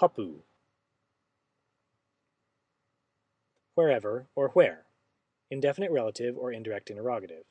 hapu. Wherever or where. Indefinite relative or indirect interrogative.